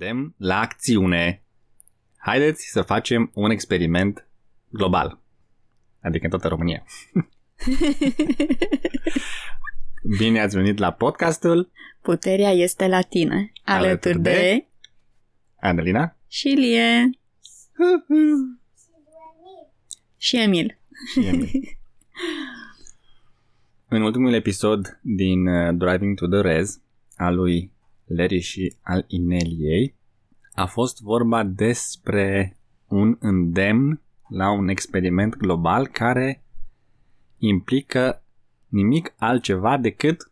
îndemn la acțiune. Haideți să facem un experiment global. Adică în toată România. Bine ați venit la podcastul Puterea este la tine. Alături de, de Adelina și Lie și Emil. Și Emil. în ultimul episod din uh, Driving to the Rez al lui Larry și al Ineliei a fost vorba despre un îndemn la un experiment global care implică nimic altceva decât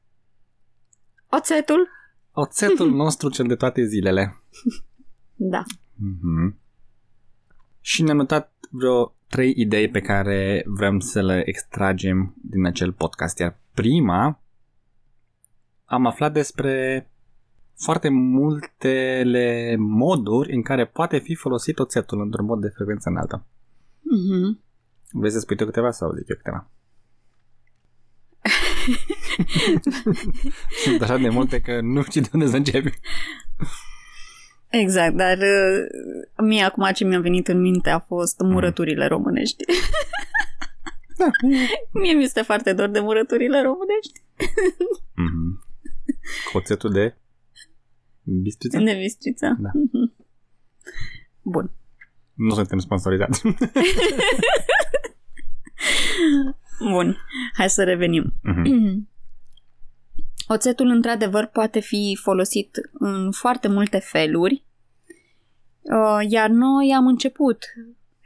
Oțetul? oțetul nostru cel de toate zilele. Da. Mm-hmm. Și ne-am notat vreo trei idei pe care vrem să le extragem din acel podcast. Iar prima, am aflat despre foarte multele moduri în care poate fi folosit oțetul într-un mod de frecvență înaltă. Mm-hmm. Vrei să spui tu câteva sau zic eu câteva? Sunt așa de multe că nu știu de unde să începi. Exact, dar uh, mie acum ce mi-a venit în minte a fost murăturile românești. Da. mie mi este foarte dor de murăturile românești. Mm-hmm. Oțetul de bistriță? De bistrița. Da. Bun. Nu suntem sponsorizați. Bun. Hai să revenim. Mhm. Oțetul, într-adevăr, poate fi folosit în foarte multe feluri, uh, iar noi am început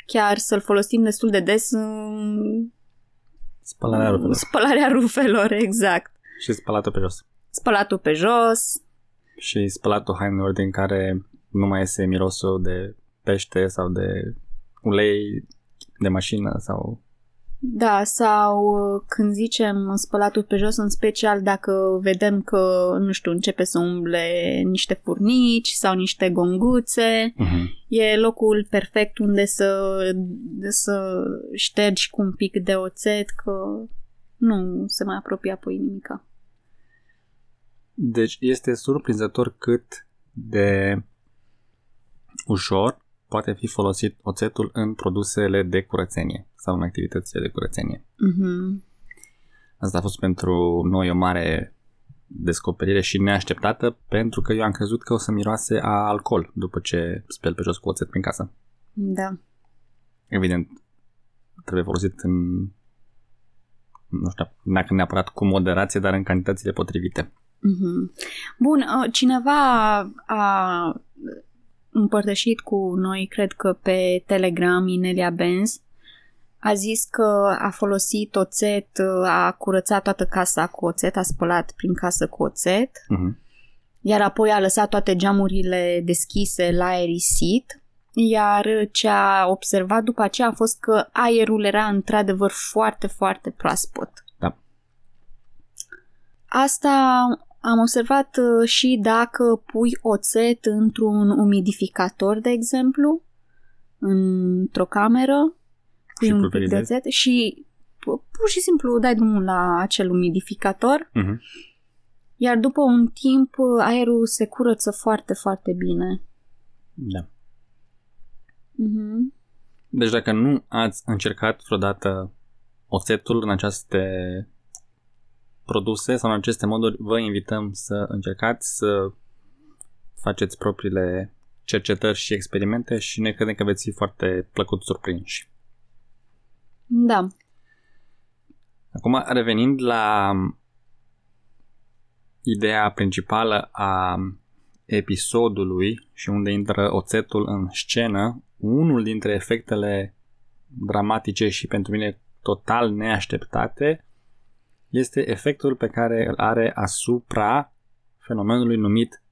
chiar să-l folosim destul de des în Spălarea rufelor. spălarea rufelor, exact. Și spălatul pe jos. Spălatul pe jos, Și spălatul hainelor din care nu mai iese mirosul de pește sau de ulei de mașină sau... Da, sau uh, când zicem spălatul pe jos, în special dacă vedem că, nu știu, începe să umble niște furnici sau niște gonguțe, Uh-huh. e locul perfect unde să, să ștergi cu un pic de oțet, că nu se mai apropie apoi nimica. Deci este surprinzător cât de ușor poate fi folosit oțetul în produsele de curățenie sau în activitățile de curățenie. Mm-hmm. Asta a fost pentru noi o mare descoperire și neașteptată pentru că eu am crezut că o să miroase a alcool după ce speli pe jos cu oțet prin casă. Da. Evident, trebuie folosit în nu știu dacă neapărat cu moderație, dar în cantitățile potrivite. Mm-hmm. Bun, uh, cineva a împărtășit cu noi, cred că pe Telegram, Inelia Benz, a zis că a folosit oțet, uh, a curățat toată casa cu oțet, a spălat prin casă cu oțet, Uh-huh. iar apoi a lăsat toate geamurile deschise la aerisit, iar ce a observat după aceea a fost că aerul era într-adevăr foarte, foarte proaspăt. Da. Asta am observat uh, și dacă pui oțet într-un umidificator, de exemplu, într-o cameră, pui Și un pic de pulverizezi? oțet și pu- pur și simplu dai drumul la acel umidificator, Uh-huh. iar după un timp uh, aerul se curăță foarte, foarte bine. Da. Mhm. Deci dacă nu ați încercat vreodată oțetul în aceste produse sau în aceste moduri, vă invităm să încercați să faceți propriile cercetări și experimente și ne credem că veți fi foarte plăcut surprinși. Da. Acum, revenind la ideea principală a episodului și unde intră oțetul în scenă, unul dintre efectele dramatice și pentru mine total neașteptate este efectul pe care îl are asupra fenomenului numit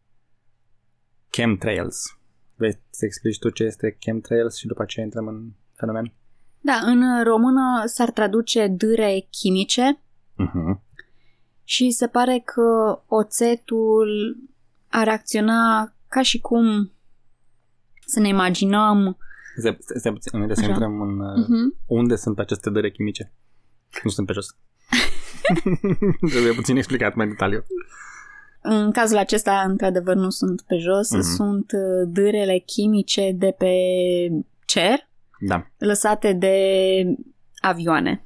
chemtrails. Vrei să explici tu ce este chemtrails și după aceea intrăm în fenomen? Da, în română s-ar traduce dâre chimice Uh-huh. și se pare că oțetul ar acționa ca și cum să ne imaginăm Stai, stai, stai puțin, înainte să Așa. intrăm în uh, uh-huh. unde sunt aceste dăre chimice. Nu sunt pe jos. Trebuie puțin explicat mai în detaliu. În cazul acesta, într-adevăr, nu sunt pe jos, Mhm. sunt uh, dârele chimice de pe cer, Da. lăsate de avioane.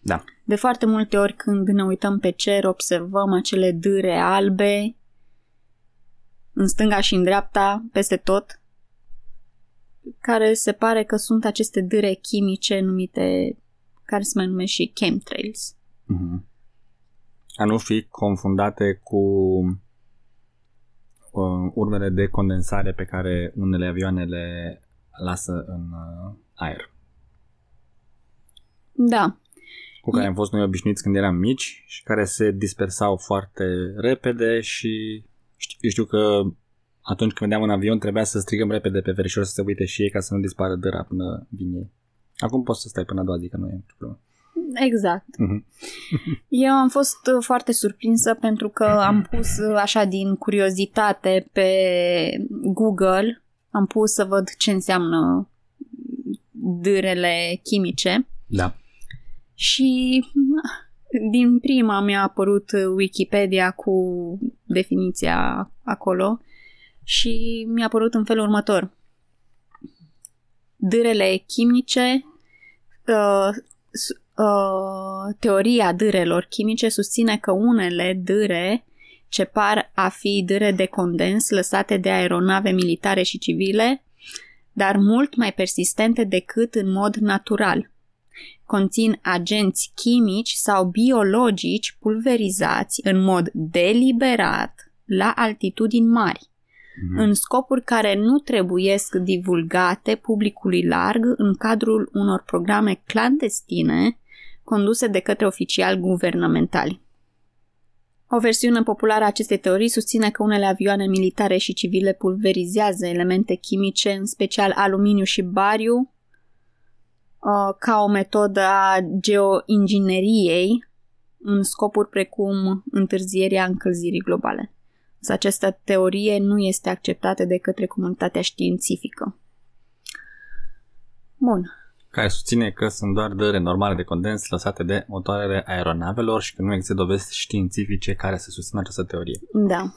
Da. De foarte multe ori când ne uităm pe cer, observăm acele dâre albe în stânga și în dreapta, peste tot, care se pare că sunt aceste dâre chimice numite, care se mai numesc și chemtrails. Mhm. A nu fi confundate cu uh, urmele de condensare pe care unele avioane le lasă în uh, aer. Da, Cu care am fost noi obișnuiți când eram mici și care se dispersau foarte repede și știu, știu că atunci când vedeam un avion trebuia să strigăm repede pe verișor să se uite și ei ca să nu dispară dăra până vin ei. Acum poți să stai până a doua zi, că nu e nicio problemă. Exact. Mhm. Eu am fost uh, foarte surprinsă pentru că am pus uh, așa din curiozitate pe Google, am pus să văd ce înseamnă dârele chimice Da. și din prima mi-a apărut Wikipedia cu definiția acolo și mi-a apărut în felul următor. Dârele chimice uh, s- uh, teoria dârelor chimice susține că unele dâre ce par a fi dâre de condens lăsate de aeronave militare și civile, dar mult mai persistente decât în mod natural. Conțin agenți chimici sau biologici pulverizați în mod deliberat la altitudini mari Mhm. în scopuri care nu trebuiesc divulgate publicului larg în cadrul unor programe clandestine conduse de către oficiali guvernamentali. O versiune populară a acestei teorii susține că unele avioane militare și civile pulverizează elemente chimice, în special aluminiu și bariu, uh, ca o metodă a geoingineriei în scopuri precum întârzierea încălzirii globale. Însă această teorie nu este acceptată de către comunitatea științifică. Bun. Care susține că sunt doar dăre normale de condens lăsate de motoarele aeronavelor și că nu există dovezi științifice care să susțină această teorie. Da.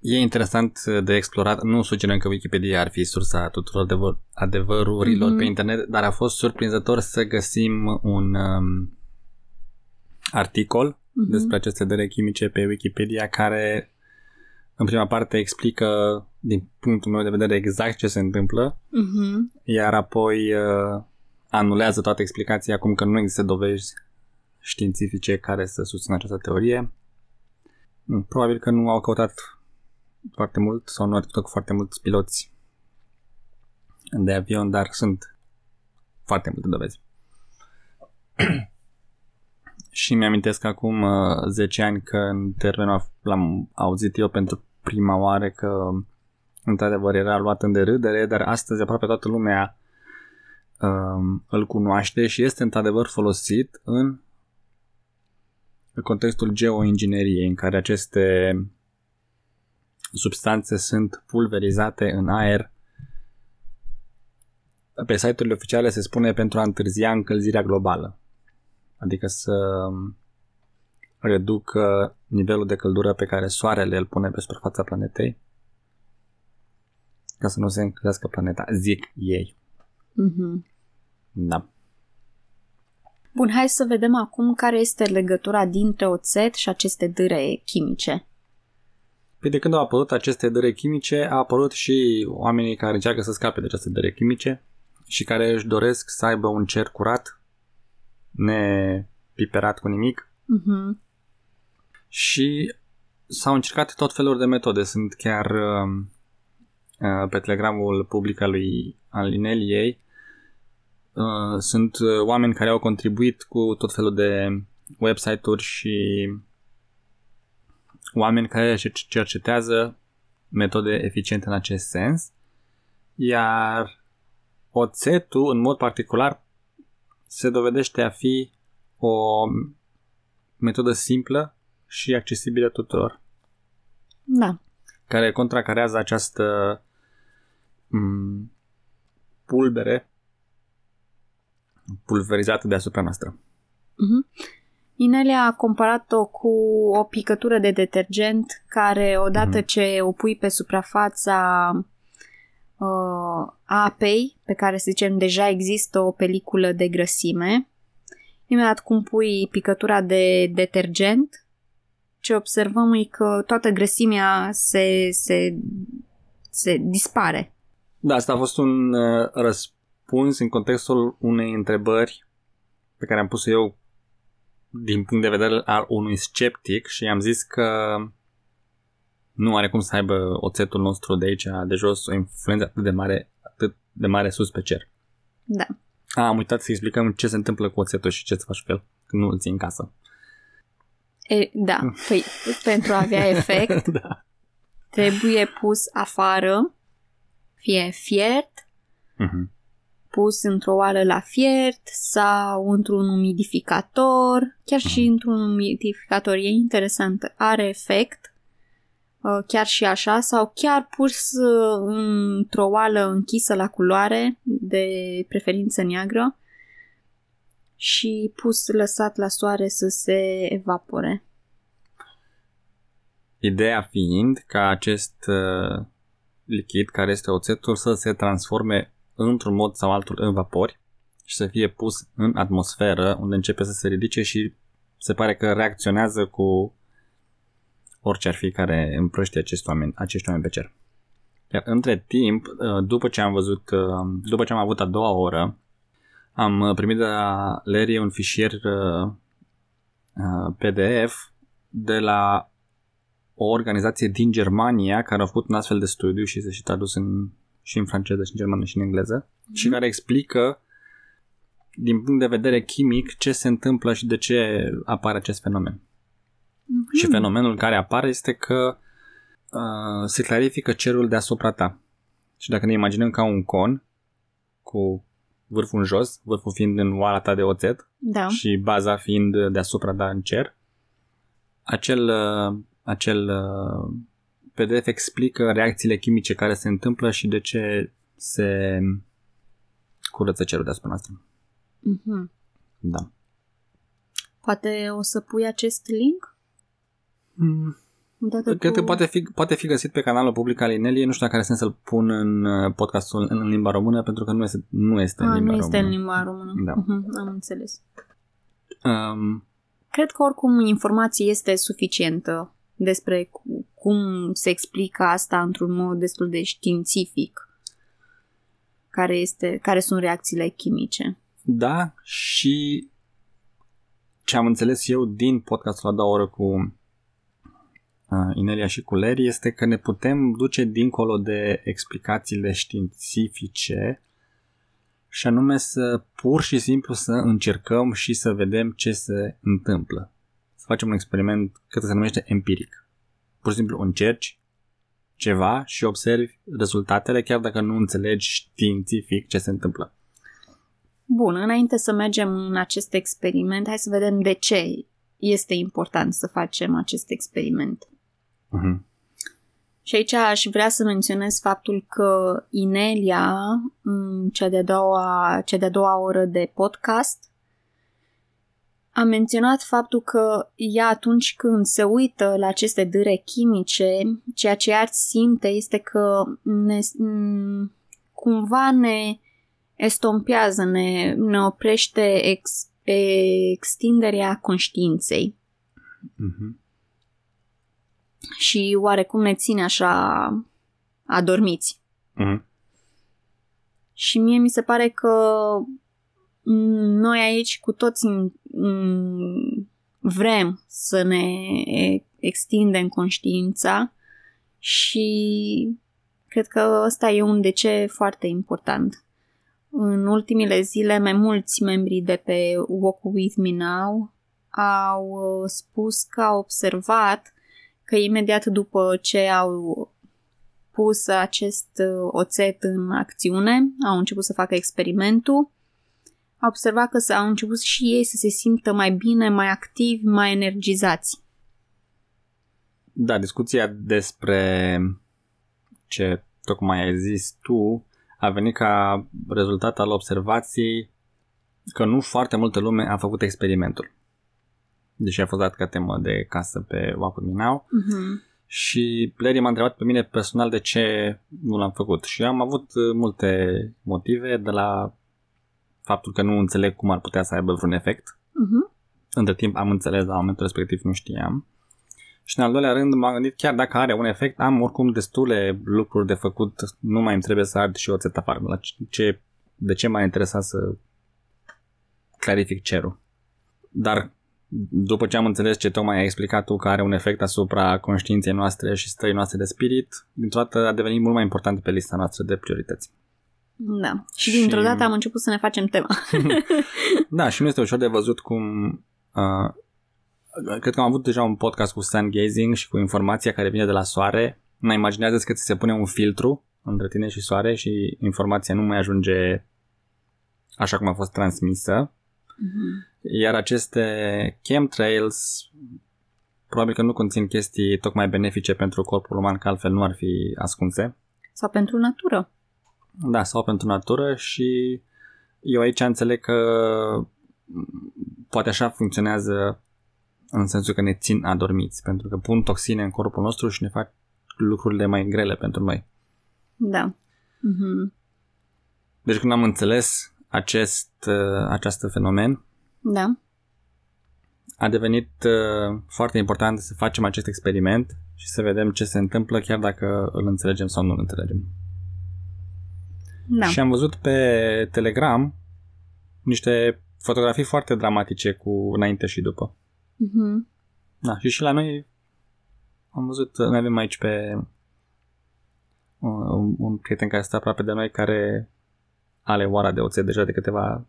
E interesant de explorat, nu sugerăm că Wikipedia ar fi sursa tuturor adevăr- adevărurilor Mhm. pe internet, dar a fost surprinzător să găsim un um, articol Mhm. despre aceste dăre chimice pe Wikipedia care în prima parte explică din punctul meu de vedere exact ce se întâmplă Mhm. iar apoi uh, anulează toată explicația acum că nu există dovezi științifice care să susțină această teorie. Mm, Probabil că nu au căutat foarte mult sau nu au discutat cu foarte mulți piloți de avion, dar sunt foarte multe dovezi. Și mi-amintesc acum uh, 10 ani că în termenul l-am auzit eu pentru prima oară că într-adevăr era luat în derâdere, dar astăzi aproape toată lumea um, îl cunoaște și este într-adevăr folosit în contextul geoingineriei, în care aceste substanțe sunt pulverizate în aer. Pe site-urile oficiale se spune pentru a întârzia încălzirea globală, adică să reducă nivelul de căldură pe care soarele îl pune pe suprafața planetei ca să nu se încălzească planeta, zic ei. Mhm. Da. Bun, hai să vedem acum care este legătura dintre oțet și aceste dâre chimice. Păi de când au apărut aceste dăre chimice, a apărut și oamenii care încearcă să scape de aceste dăre chimice și care își doresc să aibă un cer curat, nepiperat cu nimic Mhm. Și s-au încercat tot felul de metode. Sunt chiar uh, uh, pe telegramul public al lui al Ineliei uh, sunt uh, oameni care au contribuit cu tot felul de website-uri și oameni care cer- cercetează metode eficiente în acest sens, iar oțetul, în mod particular, se dovedește a fi o metodă simplă și accesibilă tuturor, Da. care contracarează această m, pulbere pulverizată deasupra noastră. Mhm. Inelia a comparat-o cu o picătură de detergent care odată Mhm. ce o pui pe suprafața uh, apei, pe care să zicem deja există o peliculă de grăsime, imediat cum pui picătura de detergent, ce observăm e că toată grăsimea se, se, se dispare. Da, asta a fost un uh, răspuns în contextul unei întrebări pe care am pus-o eu din punct de vedere al unui sceptic și am zis că nu are cum să aibă oțetul nostru de aici, de jos, o influență atât de mare, atât de mare sus pe cer. Da. A, am uitat să explicăm ce se întâmplă cu oțetul și ce să faci cu el când nu îl ții în casă. E, da, păi pentru a avea efect da. trebuie pus afară, fie fiert, Mhm. pus într-o oală la fiert sau într-un umidificator, chiar și într-un umidificator. E interesant, are efect uh, chiar și așa sau chiar pus uh, într-o oală închisă la culoare, de preferință neagră, și pus lăsat la soare să se evapore. Ideea fiind ca acest uh, lichid, care este oțetul, să se transforme într-un mod sau altul în vapori și să fie pus în atmosferă, unde începe să se ridice și se pare că reacționează cu orice ar fi care împrăște acești oameni, acești oameni pe cer. Iar între timp, uh, după ce am văzut, uh, după ce am avut a doua oră, am uh, primit de la Larry un fișier uh, uh, PDF de la o organizație din Germania care a făcut un astfel de studiu și este și tradus în, și în franceză, și în germană, și în engleză mm-hmm. și care explică din punct de vedere chimic ce se întâmplă și de ce apare acest fenomen. Mm-hmm. Și fenomenul care apare este că uh, se clarifică cerul deasupra ta. Și dacă ne imaginăm ca un con cu vârful în jos, vârful fiind în oala ta de oțet Da. și baza fiind deasupra ta în cer, acel, uh, acel uh, PDF explică reacțiile chimice care se întâmplă și de ce se curăță cerul deasupra noastră. Mm-hmm. Da. Poate o să pui acest link? Mm. Odată Cred că cu... poate fi, poate fi găsit pe canalul public al Inelie. Nu știu dacă are sens să-l pun în uh, podcastul în, în limba română, pentru că nu este, nu este în A, limba nu este română. în limba română. Da. Uh-huh, am înțeles. Um, Cred că oricum informație este suficientă despre cu- cum se explică asta într-un mod destul de științific. Care, este, care sunt reacțiile chimice. Da, și ce am înțeles eu din podcastul la doua oră cu uh, Inelia și cu Larry este că ne putem duce dincolo de explicațiile științifice și anume să pur și simplu să încercăm și să vedem ce se întâmplă. Să facem un experiment, cred că se numește empiric. Pur și simplu încerci ceva și observi rezultatele chiar dacă nu înțelegi științific ce se întâmplă. Bun, înainte să mergem în acest experiment, hai să vedem de ce este important să facem acest experiment. Uh-huh. Și aici aș vrea să menționez faptul că Inelia, în cea de-a doua, cea de-a doua oră de podcast, a menționat faptul că ea atunci când se uită la aceste dâre chimice, ceea ce ea simte este că ne, m, cumva ne estompează, ne, ne oprește ex, extinderea conștiinței Uh-huh. Și oarecum ne ține așa adormiți. Uh-huh. Și mie mi se pare că noi aici cu toți mm, vrem să ne extindem conștiința și cred că ăsta e un de ce foarte important. În ultimile zile, mai mulți membri de pe Walk With Me Now au uh, spus că au observat că imediat după ce au pus acest uh, oțet în acțiune, au început să facă experimentul, au observat că au început și ei să se simtă mai bine, mai activi, mai energizați. Da, discuția despre ce tocmai ai zis tu a venit ca rezultat al observației că nu foarte multă lume a făcut experimentul. Deși a fost dat ca temă de casă pe Walk With Me Now. Mhm. Și Larry m-a întrebat pe mine personal de ce nu l-am făcut. Și eu am avut uh, multe motive, de la faptul că nu înțeleg cum ar putea să aibă vreun efect. Mhm. Între timp am înțeles, dar la momentul respectiv nu știam. Și în al doilea rând m-am gândit, chiar dacă are un efect, am oricum destule lucruri de făcut, nu mai îmi trebuie să ard și o țetă afară. La ce, de ce m-a interesat să clarific cerul? Dar după ce am înțeles ce tocmai ai explicat tu că are un efect asupra conștiinței noastre și stării noastre de spirit, dintr-o dată a devenit mult mai important pe lista noastră de priorități. Da. Și Și- dintr-o dată am început să ne facem tema. Da, și nu este ușor de văzut cum... Uh, cred că am avut deja un podcast cu sun gazing și cu informația care vine de la soare. Mai imaginează că ți se pune un filtru între tine și soare și informația nu mai ajunge așa cum a fost transmisă. Mhm. Iar aceste chemtrails probabil că nu conțin chestii tocmai benefice pentru corpul uman, că altfel nu ar fi ascunse. Sau pentru natură. Da, sau pentru natură și eu aici înțeleg că m, poate așa funcționează în sensul că ne țin adormiți, pentru că pun toxine în corpul nostru și ne fac lucrurile mai grele pentru noi. Da. Mhm. Deci când am înțeles acest, uh, acest fenomen, Da. a devenit uh, foarte important să facem acest experiment și să vedem ce se întâmplă chiar dacă îl înțelegem sau nu îl înțelegem. Da. Și am văzut pe Telegram niște fotografii foarte dramatice cu înainte și după. Mhm. Da, și și la noi am văzut, noi avem aici pe un, un prieten care stă aproape de noi care are oara de oțet deja de câteva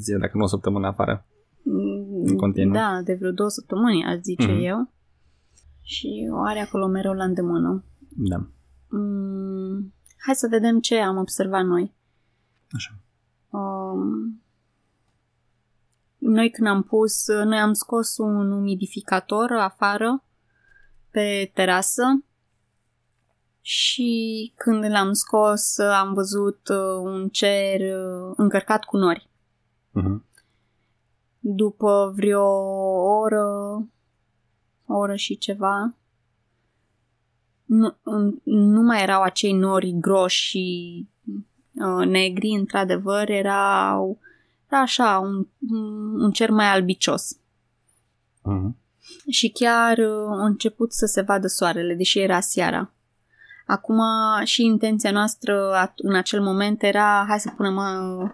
zile, dacă nu o săptămână afară. În continuu. Da, de vreo două săptămâni, aș zice Mhm. eu. Și o are acolo mereu la îndemână. Da, Mm, hai să vedem ce am observat noi. așa. Um, noi când am pus, noi am scos un umidificator afară pe terasă și când l-am scos am văzut uh, un cer uh, încărcat cu nori. Mhm. După vreo oră, o oră și ceva, nu, nu mai erau acei nori groși și uh, negri, într-adevăr, erau era așa, un, un cer mai albicios. Mhm. Și chiar uh, a început să se vadă soarele, deși era seara. Acum și intenția noastră at- în acel moment era hai să punem uh,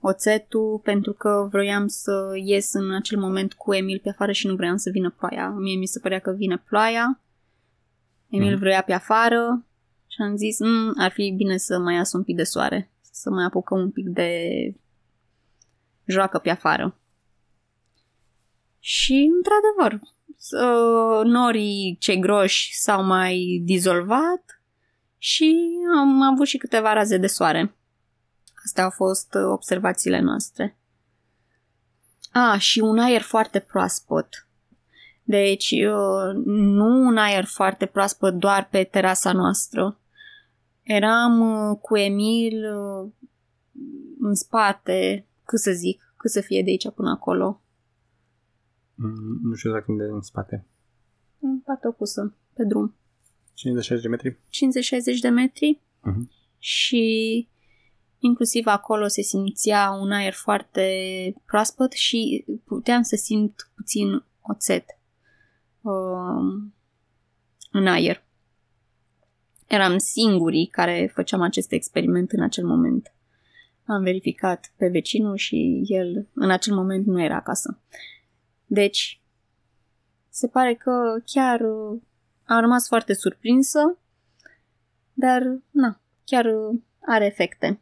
oțetul pentru că vroiam să ies în acel moment cu Emil pe afară și nu vroiam să vină ploaia. Mie mi se părea că vine ploaia. Emil Mhm. vroia pe afară și am zis "Mm, ar fi bine să mai iasă un pic de soare, să mai apucăm un pic de joacă pe afară. Și, într-adevăr, uh, norii cei groși s-au mai dizolvat și am avut și câteva raze de soare. Astea au fost uh, observațiile noastre. A, și un aer foarte proaspăt. Deci, uh, nu un aer foarte proaspăt doar pe terasa noastră. Eram uh, cu Emil uh, în spate, cât să zic, cât să fie de aici până acolo. Mm, Nu știu exact unde e în spate. În partea opusă, pe drum. 50 de metri? 50-60 de metri Mhm. și inclusiv acolo se simțea un aer foarte proaspăt și puteam să simt puțin oțet um, în aer. Eram singurii care făceam acest experiment în acel moment. Am verificat pe vecinul și el în acel moment nu era acasă. Deci, se pare că chiar uh, am rămas foarte surprinsă, dar, na, chiar uh, are efecte.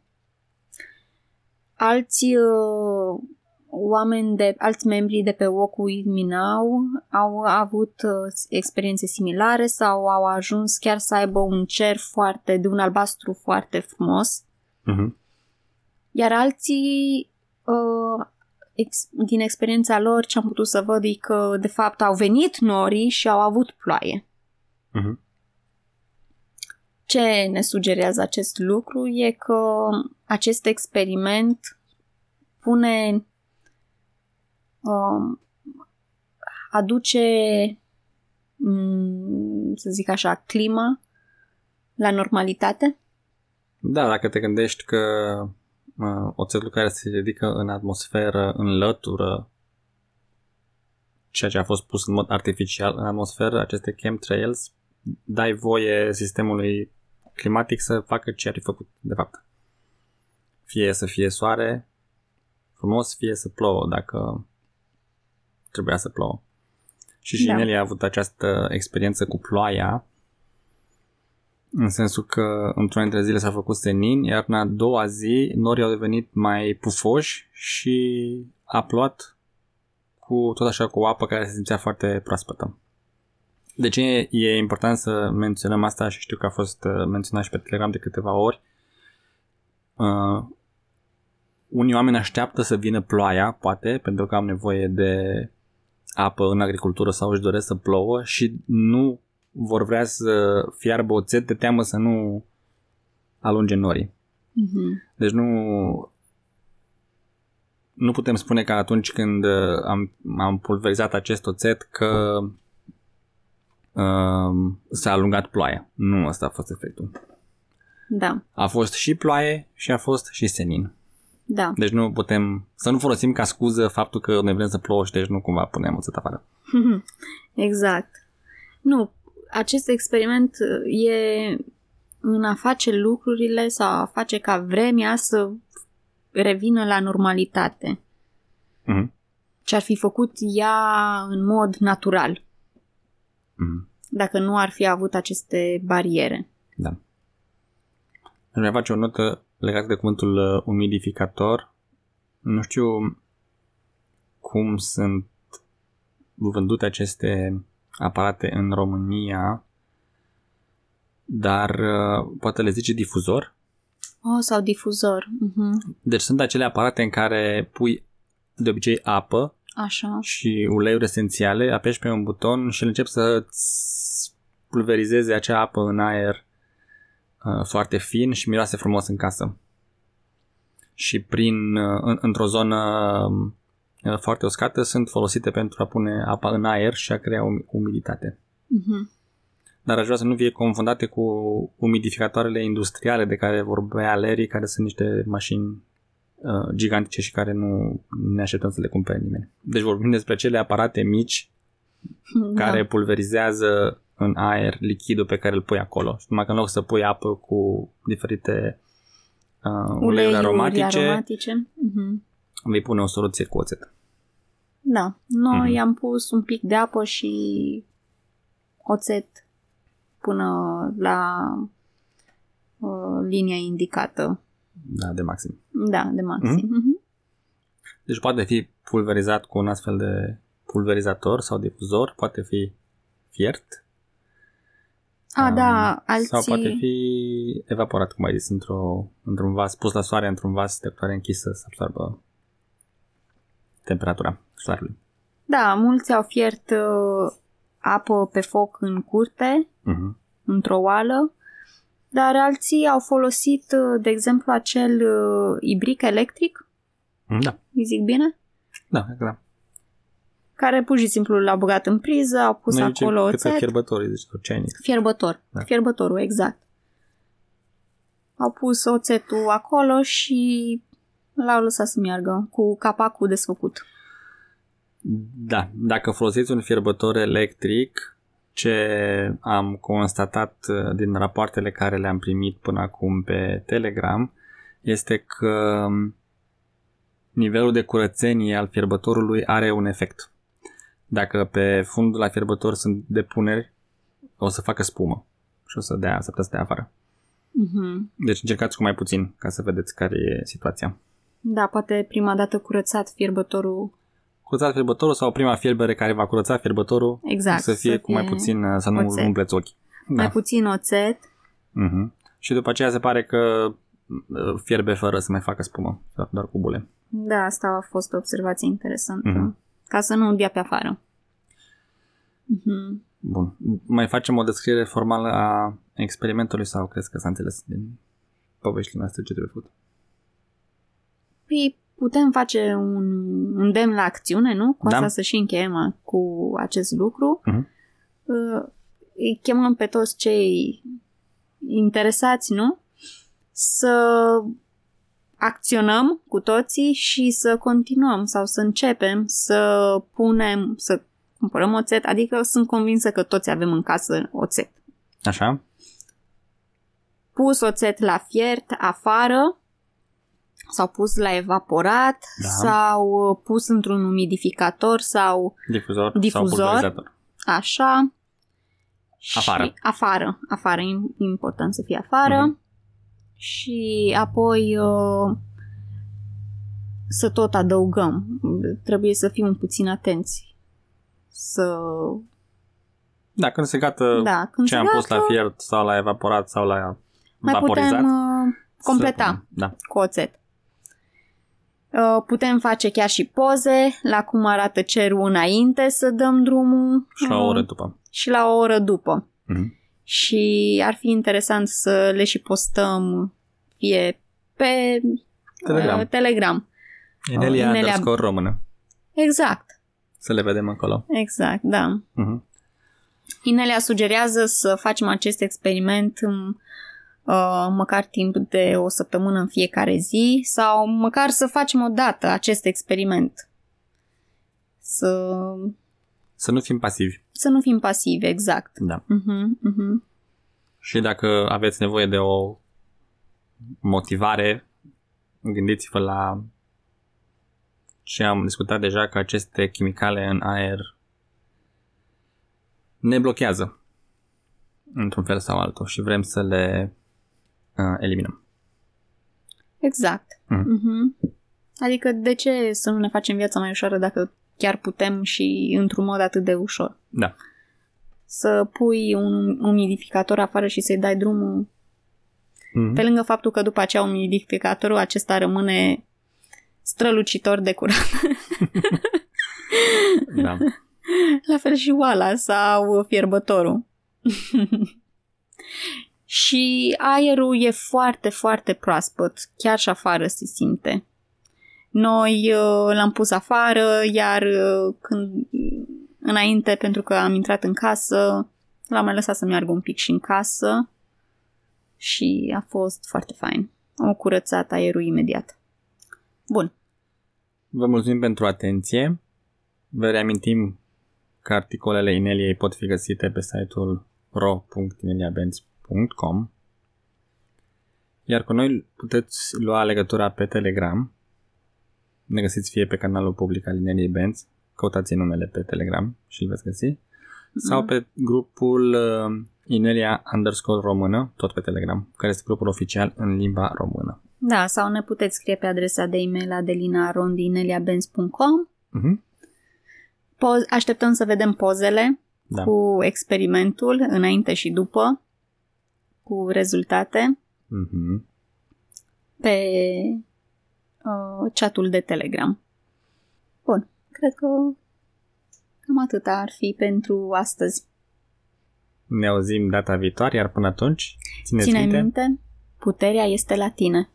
Alți uh, oameni, de, alți membri de pe Walk With Me Now au avut uh, experiențe similare sau au ajuns chiar să aibă un cer foarte, de un albastru foarte frumos, Mhm. iar alții uh, ex, din experiența lor ce am putut să văd e că de fapt au venit norii și au avut ploaie. Mhm. Ce ne sugerează acest lucru e că acest experiment pune um, aduce, mm, să zic așa, clima la normalitate? Da, dacă te gândești că uh, oțetul care se ridică în atmosferă înlătură ceea ce a fost pus în mod artificial în atmosferă, aceste chemtrails, dai voie sistemului climatic să facă ce ar fi făcut, de fapt. Fie să fie soare frumos, fie să plouă, dacă trebuia să plouă. Și Da. Ginelli a avut această experiență cu ploaia, în sensul că într-una dintre zile s-a făcut senin, iar în a doua zi norii au devenit mai pufoși și a plouat cu tot așa cu o apă care se simțea foarte proaspătă. De ce e, e important să menționăm asta și știu că a fost uh, menționat și pe Telegram de câteva ori. Uh, unii oameni așteaptă să vină ploaia, poate, pentru că am nevoie de apă în agricultură sau își doresc să plouă și nu vor vrea să fiarbă oțet de teamă să nu alunge norii. Mhm. Deci nu nu putem spune că atunci când uh, am, am pulverizat acest oțet că um, s-a alungat ploaia. Nu ăsta a fost efectul. Da, A fost și ploaie și a fost și senin. da. Deci nu putem să nu folosim ca scuză faptul că noi vrem să plouă și deci nu cumva punem oțet afară. Exact. Nu, acest experiment e în a face lucrurile sau a face ca vremea să revină la normalitate. Mhm. Ce ar fi făcut ea în mod natural, Mhm. dacă nu ar fi avut aceste bariere. Da. Aș mai face o notă legată de cuvântul uh, umidificator. Nu știu cum sunt vândute aceste aparate în România, dar uh, poate le zice difuzor. Oh, sau difuzor. Mhm. Deci sunt acele aparate în care pui de obicei apă Așa. și uleiuri esențiale, apeși pe un buton și el încep să pulverizeze acea apă în aer uh, foarte fin și miroase frumos în casă. Și prin, uh, în, într-o zonă uh, foarte uscată sunt folosite pentru a pune apa în aer și a crea um- umiditate. Mhm. Dar aș vrea să nu fie confundate cu umidificatoarele industriale de care vorbea Larry, care sunt niște mașini uh, gigantice și care nu ne așteptăm să le cumpere nimeni. Deci vorbim despre cele aparate mici care pulverizează în aer lichidul pe care îl pui acolo. Și numai că în loc să pui apă cu diferite uh, uleiuri aromatice, aromatice. Mhm. vei pune o soluție cu oțet. Da, noi Mhm. am pus un pic de apă și oțet până la uh, linia indicată. Da, de maxim. Da, de maxim. Mhm. Deci poate fi pulverizat cu un astfel de pulverizator sau difuzor, poate fi fiert A, Um, da, alții... sau poate fi evaporat, cum ai zis, într-o, într-un vas, pus la soare într-un vas de culoare închisă să absorbă temperatura soarelui. Da, mulți au fiert uh, apă pe foc în curte, Mhm. într-o oală, dar alții au folosit, uh, de exemplu, acel uh, ibric electric, Da, îi zic bine? da, cred că da. care pur și simplu l-au băgat în priză, au pus Noi acolo zicem câte oțet. fierbători, deci tot ceainic. Fierbător. Da. Fierbătorul, exact. Au pus oțetul acolo și l-au lăsat să meargă cu capacul desfăcut. Da, dacă folosiți un fierbător electric, ce am constatat uh, din rapoartele care le-am primit până acum pe Telegram, este că um, nivelul de curățenie al fierbătorului are un efect. Dacă pe fundul la fierbător sunt depuneri, o să facă spumă și o să dea, să putea să dea afară. Mhm. Deci încercați cu mai puțin ca să vedeți care e situația. Da, poate prima dată curățat fierbătorul Curățați fierbătorul sau prima fierbere care va curăța fierbătorul Exact, să fie să cu mai fie puțin, uh, să nu oțet. umpleți ochii. Da. mai puțin oțet. Mhm. Și după aceea se pare că uh, fierbe fără să mai facă spumă, doar, doar cu bule. Da, asta a fost o observație interesantă. Mhm. Ca să nu dea pe afară. Mhm. Bun. Mai facem o descriere formală a experimentului sau crezi că s-a înțeles din poveștile noastre ce trebuie făcut? Păi, putem face un îndemn la acțiune, nu? Cu Da. asta să și încheiem cu acest lucru. Mhm. Uh, Îi chemăm pe toți cei interesați, nu? Să acționăm cu toții și să continuăm sau să începem să punem, să cumpărăm oțet, adică sunt convinsă că toți avem în casă oțet. Așa? Pus oțet la fiert afară sau pus la evaporat Da. sau uh, pus într-un umidificator sau Difuzor, Difuzor. sau pulverizator. așa. Afară. Și afară. Afară. E important să fie afară. Mhm. Și apoi uh, să tot adăugăm. Trebuie să fim puțin atenți. Să... Da, când se gata Da, când ce se am pus gata, la fiert sau la evaporat sau la mai vaporizat. putem uh, să completa. punem. Da. cu oțet. Uh, Putem face chiar și poze la cum arată cerul înainte să dăm drumul Și la o uh, oră după. și la o oră după. Mhm. Și ar fi interesant să le și postăm fie pe Telegram. uh, Telegram. Inelia, Inelia- underscore română. Exact, Să le vedem acolo. exact, da. Mhm. Inelia sugerează să facem acest experiment în, uh, măcar timp de o săptămână în fiecare zi sau măcar să facem o dată acest experiment. Să, Să nu fim pasivi. să nu fim pasivi, exact. Da. Uh-huh, uh-huh. Și dacă aveți nevoie de o motivare, gândiți-vă la ce am discutat deja, că aceste chimicale în aer ne blochează într-un fel sau altul și vrem să le uh, eliminăm. Exact. Mhm. Uh-huh. Adică de ce să nu ne facem viața mai ușoară dacă chiar putem și într-un mod atât de ușor? Da. Să pui un umidificator afară și să-i dai drumul Mhm. Pe lângă faptul că după aceea umidificatorul acesta rămâne strălucitor de curat. da. La fel și oala sau fierbătorul. Și aerul e foarte, foarte proaspăt. Chiar și afară se simte. Noi uh, l-am pus afară, iar uh, când înainte, pentru că am intrat în casă, l-am mai lăsat să meargă un pic și în casă și a fost foarte fain. Am curățat aerul imediat. Bun. Vă mulțumim pentru atenție. Vă reamintim că articolele Ineliei pot fi găsite pe site-ul ro.ineliabenz.com iar cu noi puteți lua legătura pe Telegram. Ne găsiți fie pe canalul public al Ineliei Benz, căutați numele pe Telegram și îl veți găsi, sau pe grupul uh, Inelia underscore română, tot pe Telegram, care este grupul oficial în limba română. Da, sau ne puteți scrie pe adresa de e-mail adelinarondineliabenz.com Mhm. Po- Așteptăm să vedem pozele Da. cu experimentul înainte și după, cu rezultate Mhm. pe uh, chatul de Telegram. Bun, cred că cam atâta ar fi pentru astăzi. Ne auzim data viitoare, iar până atunci, țineți Ține minte, minte, puterea este la tine.